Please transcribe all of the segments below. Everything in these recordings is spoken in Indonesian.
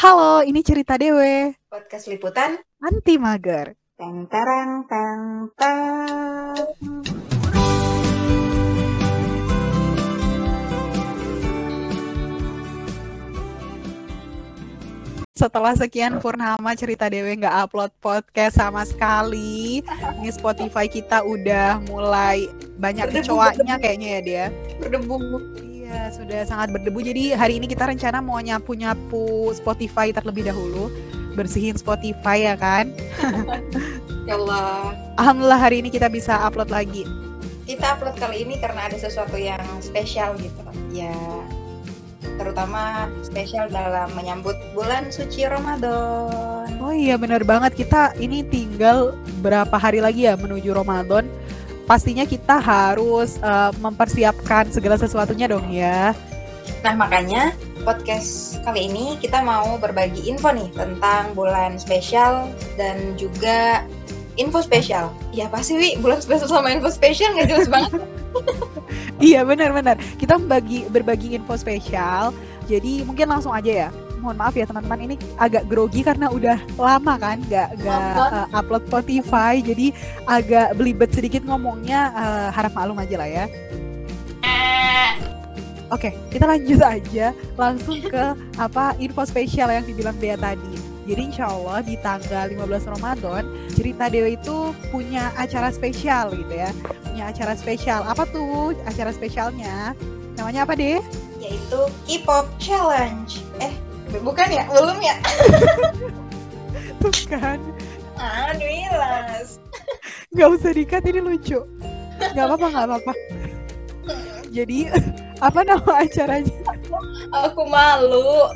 Halo, ini cerita Dewe. Podcast liputan Anti mager. Teng tereng teng teng. Setelah sekian purnama cerita Dewe nggak upload podcast sama sekali, ini Spotify kita udah mulai banyak berdebu. kayaknya ya dia. Berdebu. Iya, sudah sangat berdebu. Jadi hari ini kita rencana mau nyapu-nyapu Spotify terlebih dahulu, bersihin Spotify ya kan. Ya Allah. Alhamdulillah hari ini kita bisa upload lagi. Kita upload kali ini karena ada sesuatu yang spesial gitu. Ya terutama spesial dalam menyambut bulan suci Ramadan. Oh iya benar banget kita ini tinggal berapa hari lagi ya menuju Ramadan. Pastinya kita harus eh, mempersiapkan segala sesuatunya dong ya. Nah makanya podcast kali ini kita mau berbagi info nih tentang bulan spesial dan juga info spesial. Ya pasti Wi, bulan spesial sama info spesial nggak jelas banget. Iya benar-benar. Kita membagi berbagi info spesial. Jadi mungkin langsung aja ya. Mohon maaf ya teman-teman ini agak grogi karena udah lama kan nggak nggak eh, upload Spotify. Jadi agak belibet sedikit ngomongnya. eh, harap maklum aja lah ya. Oke, kita lanjut aja langsung ke apa info spesial yang dibilang Dea tadi. Jadi insya Allah di tanggal 15 Ramadan cerita Dewa itu punya acara spesial gitu ya. Punya acara spesial. Apa tuh acara spesialnya? Namanya apa deh? Yaitu K-pop Challenge. Eh bukan ya? Belum ya? Tuh kan, Aduh, Wilas. nggak usah dikat ini lucu. Nggak apa-apa, nggak apa-apa. Jadi apa nama acaranya? Aku malu.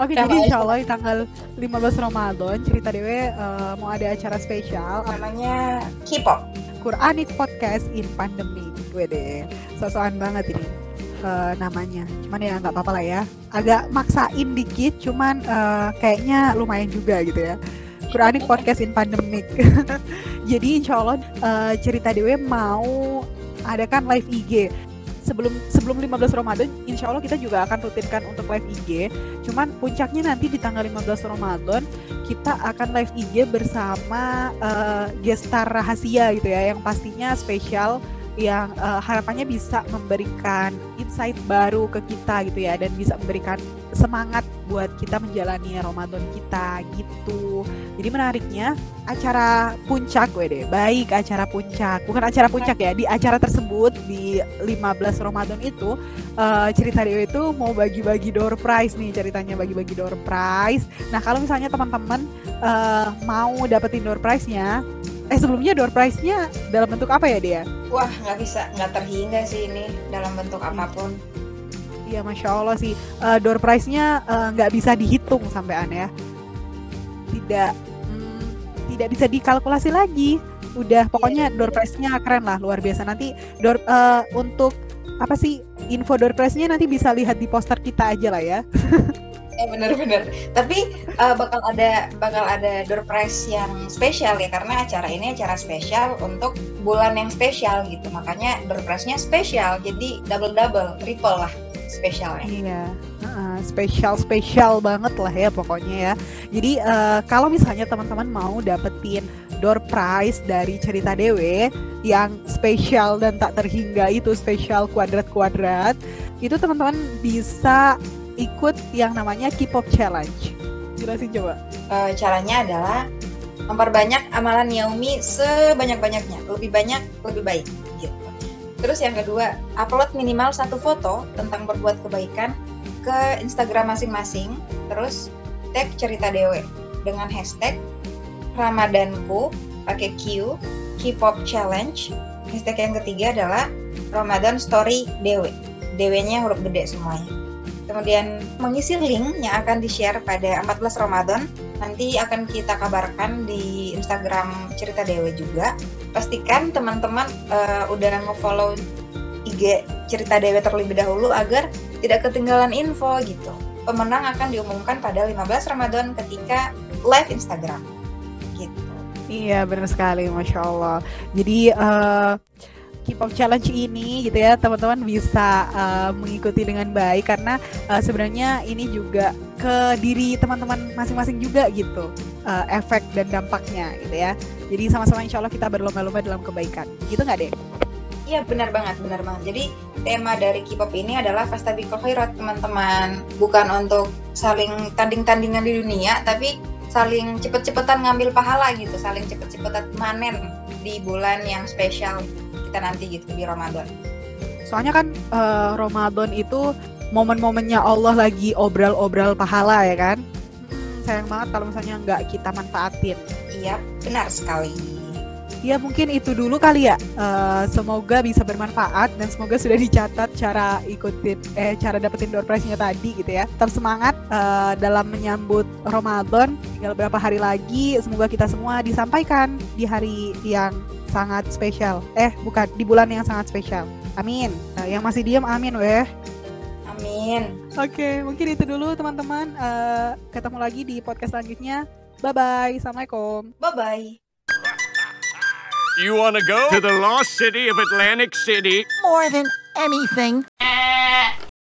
Oke, Nama jadi insya Allah di tanggal 15 Ramadan cerita Dewe eh, mau ada acara spesial Namanya K-pop. Quranic Podcast in Pandemic. Wede, sosokan banget ini eh, namanya. Cuman ya nggak apa-apa lah ya. Agak maksain dikit, cuman eh, kayaknya lumayan juga gitu ya. Quranic Podcast in Pandemic. Jadi insya Allah eh, cerita Dewe mau adakan live IG. Sebelum sebelum 15 Ramadan, insya Allah kita juga akan rutinkan untuk live IG. Cuman puncaknya nanti di tanggal 15 Ramadan kita akan live IG bersama eh, gestar rahasia gitu ya yang pastinya spesial yang eh, harapannya bisa memberikan insight baru ke kita gitu ya dan bisa memberikan semangat buat kita menjalani Ramadan kita gitu. Jadi menariknya acara puncak gue deh. Baik acara puncak. Bukan acara puncak ya. Di acara tersebut di 15 Ramadan itu eh, cerita Dewa itu mau bagi-bagi door prize nih ceritanya bagi-bagi door prize. Nah, kalau misalnya teman-teman eh, mau dapetin door prize-nya eh sebelumnya door prize-nya dalam bentuk apa ya dia? Wah, nggak bisa, nggak terhingga sih ini dalam bentuk apa pun. Iya, masya Allah sih. Eh, door prize-nya eh, nggak bisa dihitung sampean ya. Tidak, hmm, tidak bisa dikalkulasi lagi. Udah, pokoknya door prize-nya keren lah, luar biasa. Nanti door eh, untuk apa sih info door prize-nya nanti bisa lihat di poster kita aja lah ya. Eh bener-bener. Tapi eh, bakal ada bakal ada door prize yang spesial ya karena acara ini acara spesial untuk bulan yang spesial gitu. Makanya door prize-nya spesial. Jadi double double, triple lah spesialnya. Iya, heeh, spesial spesial banget lah ya pokoknya ya. Jadi eh, kalau misalnya teman-teman mau dapetin door prize dari cerita Dewe yang spesial dan tak terhingga itu spesial kuadrat-kuadrat, itu teman-teman bisa ikut yang namanya K-pop Challenge. Jelasin coba. Eh, caranya adalah memperbanyak amalan Yaumi sebanyak-banyaknya, lebih banyak lebih baik gitu. Terus yang kedua, upload minimal satu foto tentang berbuat kebaikan ke Instagram masing-masing, terus tag cerita dewe dengan hashtag Ramadanku pakai Q, K-pop challenge. Hashtag yang ketiga adalah Ramadan story dewe. Dewe-nya huruf gede semuanya. Kemudian mengisi link yang akan di-share pada 14 Ramadan nanti akan kita kabarkan di Instagram Cerita Dewe juga. Pastikan teman-teman eh, udah nge-follow IG Cerita Dewe terlebih dahulu agar tidak ketinggalan info gitu. Pemenang akan diumumkan pada 15 Ramadan ketika live Instagram. Gitu. Iya benar sekali, masya Allah. Jadi eh, K-pop challenge ini gitu ya teman-teman bisa uh, mengikuti dengan baik karena uh, sebenarnya ini juga ke diri teman-teman masing-masing juga gitu uh, efek dan dampaknya gitu ya. Jadi sama-sama insya Allah kita berlomba-lomba dalam kebaikan. Gitu nggak deh? Iya benar banget benar banget. Jadi tema dari K-pop ini adalah Fastabikul Khairat teman-teman. Bukan untuk saling tanding-tandingan di dunia tapi saling cepet-cepetan ngambil pahala gitu saling cepet-cepetan manen di bulan yang spesial kita nanti gitu di Ramadan. Soalnya kan uh, Ramadan itu momen-momennya Allah lagi obral-obral pahala ya kan. Hmm, sayang banget kalau misalnya nggak kita manfaatin. Iya, benar sekali. Ya mungkin itu dulu kali ya. Uh, semoga bisa bermanfaat dan semoga sudah dicatat cara ikutin eh cara dapetin door prize-nya tadi gitu ya. Tetap semangat uh, dalam menyambut Ramadan. Tinggal beberapa hari lagi. Semoga kita semua disampaikan di hari yang sangat spesial. Eh, bukan di bulan yang sangat spesial. Amin. Nah, yang masih diam, amin, weh. Amin. Oke, okay, mungkin itu dulu teman-teman. Uh, ketemu lagi di podcast selanjutnya. Bye bye. Assalamualaikum. Bye bye. You wanna go to the lost city of Atlantic City? More than anything,